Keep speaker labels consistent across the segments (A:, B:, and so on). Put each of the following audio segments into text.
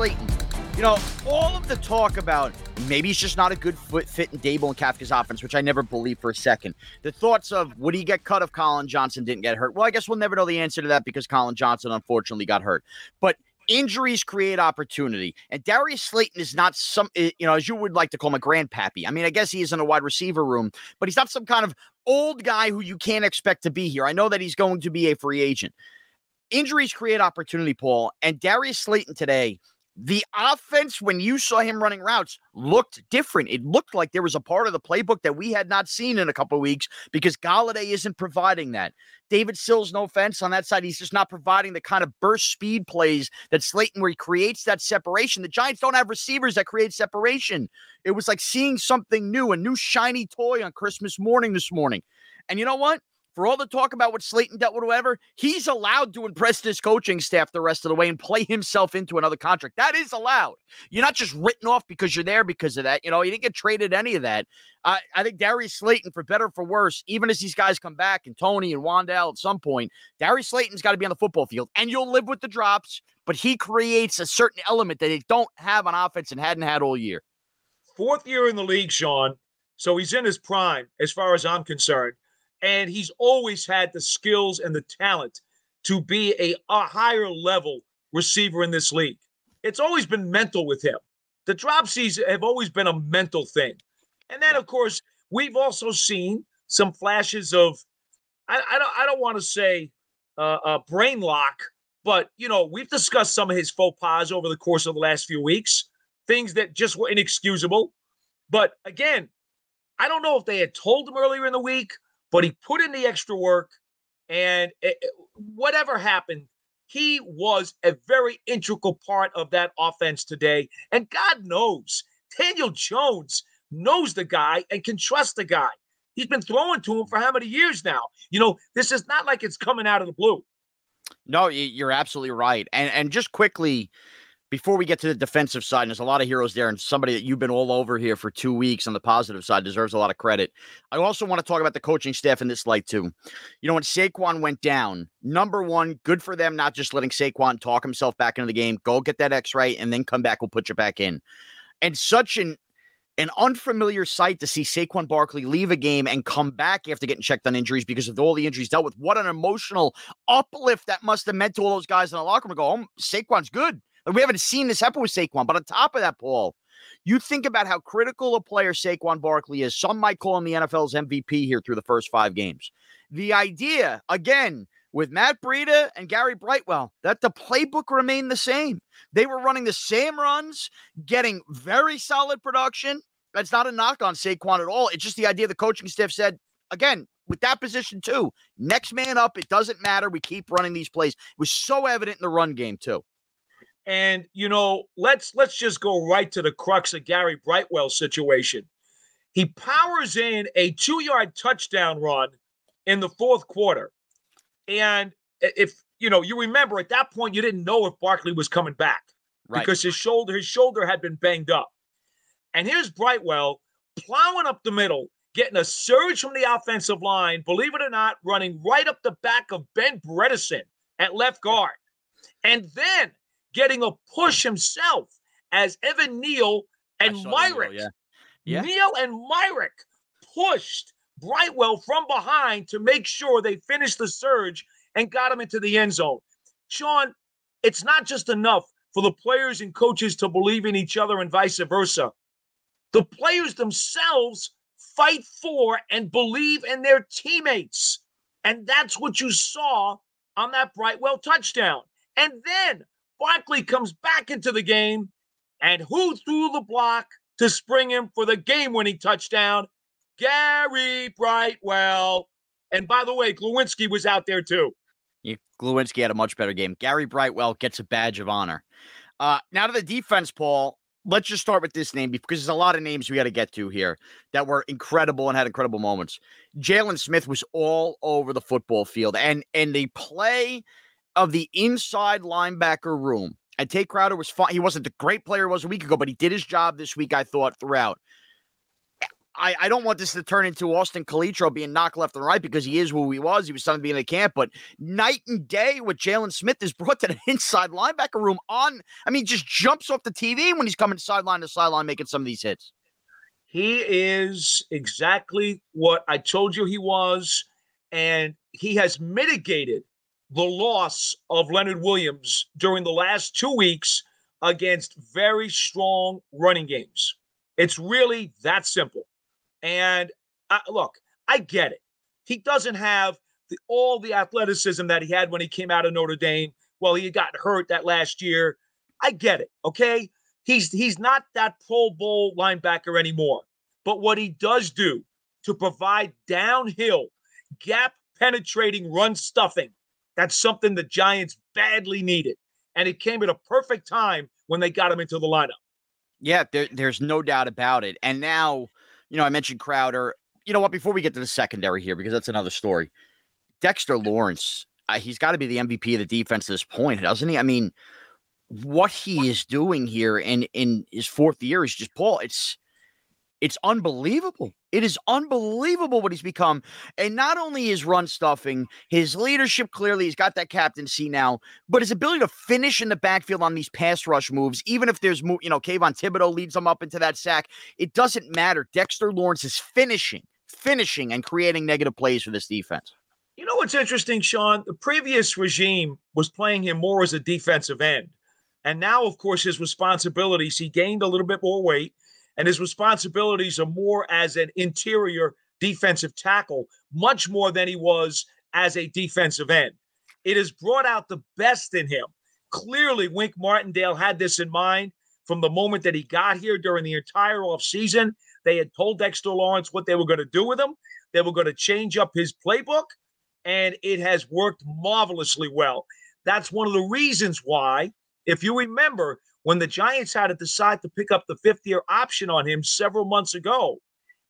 A: Slayton. You know, all of the talk about maybe he's just not a good foot fit in Daboll and Kafka's offense, which I never believed for a second. The thoughts of would he get cut if Collin Johnson didn't get hurt? Well, I guess we'll never know the answer to that because Collin Johnson unfortunately got hurt. But injuries create opportunity. And Darius Slayton is not some, eh, you know, as you would like to call him a grandpappy. I mean, I guess he is in a wide receiver room, but he's not some kind of old guy who you can't expect to be here. I know that he's going to be a free agent. Injuries create opportunity, Paul. And Darius Slayton today the offense, when you saw him running routes, looked different. It looked like there was a part of the playbook that we had not seen in a couple of weeks because Golladay isn't providing that. David Sills, no offense on that side, he's just not providing the kind of burst speed plays that Slayton, where he creates that separation. The Giants don't have receivers that create separation. It was like seeing something new, a new shiny toy on Christmas morning this morning. And you know what? For all the talk about what Slayton dealt with, whatever, he's allowed to impress his coaching staff the rest of the way and play himself into another contract. That is allowed. You're not just written off because you're there because of that. You know, you didn't get traded any of that. Uh, I think Darius Slayton, for better for worse, even as these guys come back and Toney and Wan'Dale at some point, Darius Slayton's got to be on the football field, and you'll live with the drops. But he creates a certain element that they don't have on offense and hadn't had all year.
B: Fourth year in the league, Sean. So he's in his prime, as far as I'm concerned and he's always had the skills and the talent to be a, a higher level receiver in this league. It's always been mental with him. The dropsies have always been a mental thing. And then, of course, we've also seen some flashes of, I, I don't, I don't want to say uh, a brain lock, but you know, we've discussed some of his faux pas over the course of the last few weeks, things that just were inexcusable. But again, I don't know if they had told him earlier in the week but he put in the extra work. And it, whatever happened, he was a very integral part of that offense today. And God knows, Daniel Jones knows the guy and can trust the guy. He's been throwing to him for how many years now? You know, this is not like it's coming out of the blue.
A: No, you're absolutely right. And and just quickly, before we get to the defensive side, and there's a lot of heroes there, and somebody that you've been all over here for two weeks on the positive side deserves a lot of credit. I also want to talk about the coaching staff in this light, too. You know, when Saquon went down, number one, good for them not just letting Saquon talk himself back into the game. Go get that X ray and then come back. We'll put you back in. And such an an unfamiliar sight to see Saquon Barkley leave a game and come back after getting checked on injuries because of all the injuries dealt with. What an emotional uplift that must have meant to all those guys in the locker room. Go, oh, Saquon's good. We haven't seen this happen with Saquon. But on top of that, Paul, you think about how critical a player Saquon Barkley is. Some might call him the NFL's MVP here through the first five games. The idea, again, with Matt Breida and Gary Brightwell, that the playbook remained the same. They were running the same runs, getting very solid production. That's not a knock on Saquon at all. It's just the idea the coaching staff said, again, with that position too, next man up, it doesn't matter. We keep running these plays. It was so evident in the run game too.
B: And you know, let's let's just go right to the crux of Gary Brightwell's situation. He powers in a two-yard touchdown run in the fourth quarter. And if you know, you remember at that point you didn't know if Barkley was coming back right. because his shoulder his shoulder had been banged up. And here's Brightwell plowing up the middle, getting a surge from the offensive line, believe it or not, running right up the back of Ben Bredeson at left guard. And then getting a push himself as Evan Neal and Myarick. Neal, yeah. yeah. Neal and Myarick pushed Brightwell from behind to make sure they finished the surge and got him into the end zone. Sean, it's not just enough for the players and coaches to believe in each other and vice versa. The players themselves fight for and believe in their teammates. And that's what you saw on that Brightwell touchdown. And then Barkley comes back into the game, and who threw the block to spring him for the game winning touchdown? Gary Brightwell. And by the way, Glowinski was out there too.
A: Yeah, Glowinski had a much better game. Gary Brightwell gets a badge of honor. Uh, now to the defense, Paul. Let's just start with this name because there's a lot of names we got to get to here that were incredible and had incredible moments. Jaylon Smith was all over the football field, and and the play of the inside linebacker room. And Tae Crowder was fine. He wasn't the great player he was a week ago, but he did his job this week, I thought, throughout. I, I don't want this to turn into Austin Calitro being knocked left and right because he is who he was. He was something being in the camp, but night and day what Jaylon Smith is brought to the inside linebacker room on. I mean, just jumps off the TV when he's coming sideline to sideline making some of these hits.
B: He is exactly what I told you he was, and he has mitigated the loss of Leonard Williams during the last two weeks against very strong running games. It's really that simple. And uh, look, I get it. He doesn't have the, all the athleticism that he had when he came out of Notre Dame. Well, he got hurt that last year. I get it. Okay. He's he's not that Pro Bowl linebacker anymore. But what he does do to provide downhill, gap penetrating run stuffing, that's something the Giants badly needed. And it came at a perfect time when they got him into the lineup.
A: Yeah, there, there's no doubt about it. And now, you know, I mentioned Crowder. You know what? Before we get to the secondary here, because that's another story, Dexter Lawrence, uh, he's got to be the MVP of the defense at this point, doesn't he? I mean, what he is doing here in in his fourth year is just Paul. It's it's unbelievable. It is unbelievable what he's become. And not only his run stuffing, his leadership clearly, he's got that captaincy now, but his ability to finish in the backfield on these pass rush moves, even if there's, you know, Kayvon Thibodeaux leads him up into that sack, it doesn't matter. Dexter Lawrence is finishing, finishing, and creating negative plays for this defense.
B: You know what's interesting, Sean? The previous regime was playing him more as a defensive end. And now, of course, his responsibilities, he gained a little bit more weight and his responsibilities are more as an interior defensive tackle, much more than he was as a defensive end. It has brought out the best in him. Clearly, Wink Martindale had this in mind from the moment that he got here during the entire offseason. They had told Dexter Lawrence what they were going to do with him. They were going to change up his playbook, and it has worked marvelously well. That's one of the reasons why, if you remember, when the Giants had to decide to pick up the fifth year option on him several months ago,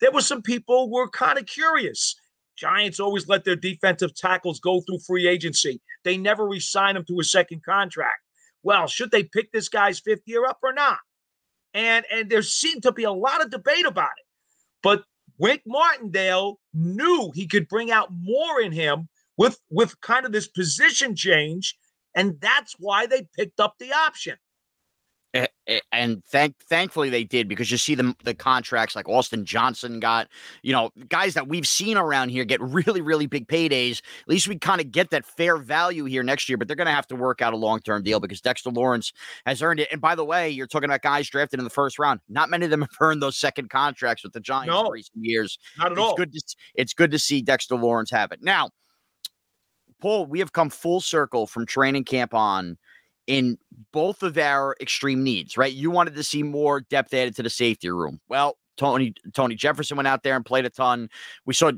B: there were some people were kind of curious. Giants always let their defensive tackles go through free agency. They never resign them to a second contract. Well, should they pick this guy's fifth year up or not? And and there seemed to be a lot of debate about it. But Wink Martindale knew he could bring out more in him with with kind of this position change, and that's why they picked up the option
A: and thank thankfully they did because you see the the contracts like Austin Johnson got, you know, guys that we've seen around here get really really big paydays. At least we kind of get that fair value here next year, but they're going to have to work out a long term deal because Dexter Lawrence has earned it. And by the way, you're talking about guys drafted in the first round. Not many of them have earned those second contracts with the Giants no, in recent years.
B: Not at
A: it's
B: all.
A: Good to, it's good to see Dexter Lawrence have it now. Paul, we have come full circle from training camp on in both of our extreme needs, right? You wanted to see more depth added to the safety room. Well, Tony Tony Jefferson went out there and played a ton. We saw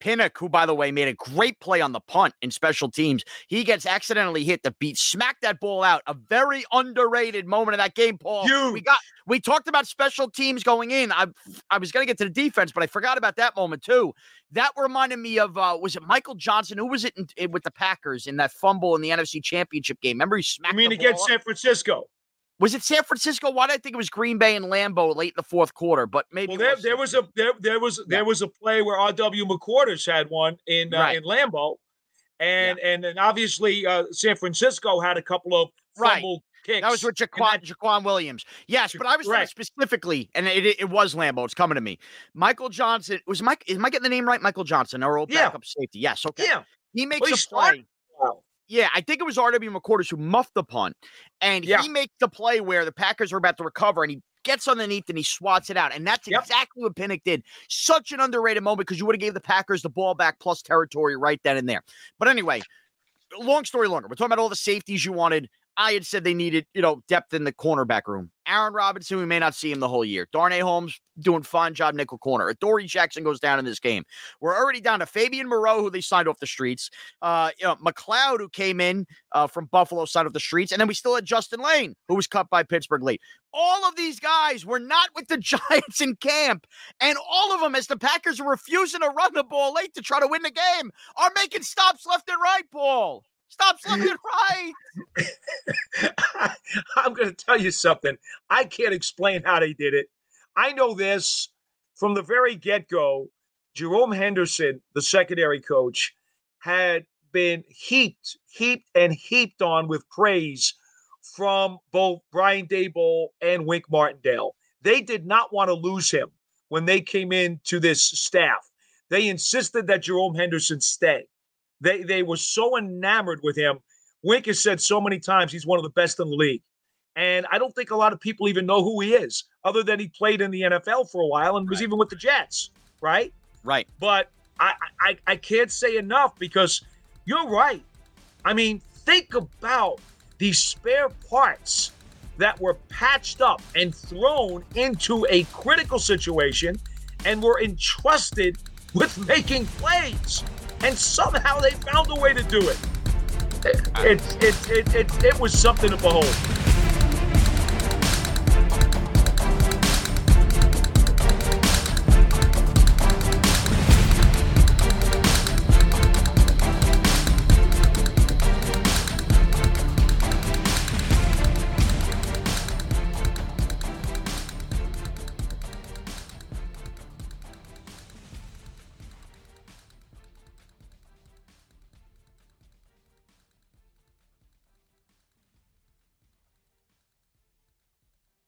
A: Pinnock, who by the way made a great play on the punt in special teams, he gets accidentally hit the beat, smacked that ball out. A very underrated moment of that game, Paul.
B: Huge.
A: We got we talked about special teams going in. I I was gonna get to the defense, but I forgot about that moment too. That reminded me of uh, was it Michael Johnson? Who was it in, in, with the Packers in that fumble in the NFC Championship game? Remember he smacked.
B: I mean
A: against
B: San Francisco.
A: Was it San Francisco? Why did I think it was Green Bay and Lambeau late in the fourth quarter? But maybe
B: well, there, was there was a there, there was yeah. there was a play where R.W. McQuarters had one in uh, right. in Lambeau, and yeah. and then obviously uh, San Francisco had a couple of fumble right. kicks.
A: That was with Jacquian, that, Jacquian Williams. Yes, but I was talking specifically, and it, it, was Lambeau. It's coming to me. Michael Johnson was Mike. Is I getting the name right? Michael Johnson, our old yeah. backup safety. Yes. Okay.
B: Yeah.
A: He makes well, a play. Yeah, I think it was RW McQuarters who muffed the punt. And yeah. he makes the play where the Packers are about to recover and he gets underneath and he swats it out. And that's yep. exactly what Pinnock did. Such an underrated moment because you would have gave the Packers the ball back plus territory right then and there. But anyway, long story longer. We're talking about all the safeties you wanted. I had said they needed, you know, depth in the cornerback room. Aaron Robinson, we may not see him the whole year. Darnay Holmes doing fine job nickel corner. Dory Jackson goes down in this game. We're already down to Fabian Moreau, who they signed off the streets. Uh, you know, McCloud, who came in uh, from Buffalo, signed off the streets, and then we still had Justin Layne, who was cut by Pittsburgh late. All of these guys were not with the Giants in camp, and all of them, as the Packers are refusing to run the ball late to try to win the game, are making stops left and right, Paul. Stop looking right.
B: I'm going to tell you something. I can't explain how they did it. I know this from the very get go, Jerome Henderson, the secondary coach, had been heaped, heaped, and heaped on with praise from both Brian Daboll and Wink Martindale. They did not want to lose him when they came in to this staff. They insisted that Jerome Henderson stay. They they were so enamored with him. Wink has said so many times he's one of the best in the league. And I don't think a lot of people even know who he is, other than he played in the NFL for a while and was even with the Jets, right?
A: Right.
B: But I, I I can't say enough because you're right. I mean, think about these spare parts that were patched up and thrown into a critical situation and were entrusted with making plays. And somehow they found a way to do it. It, it, it, it, it, it was something to behold.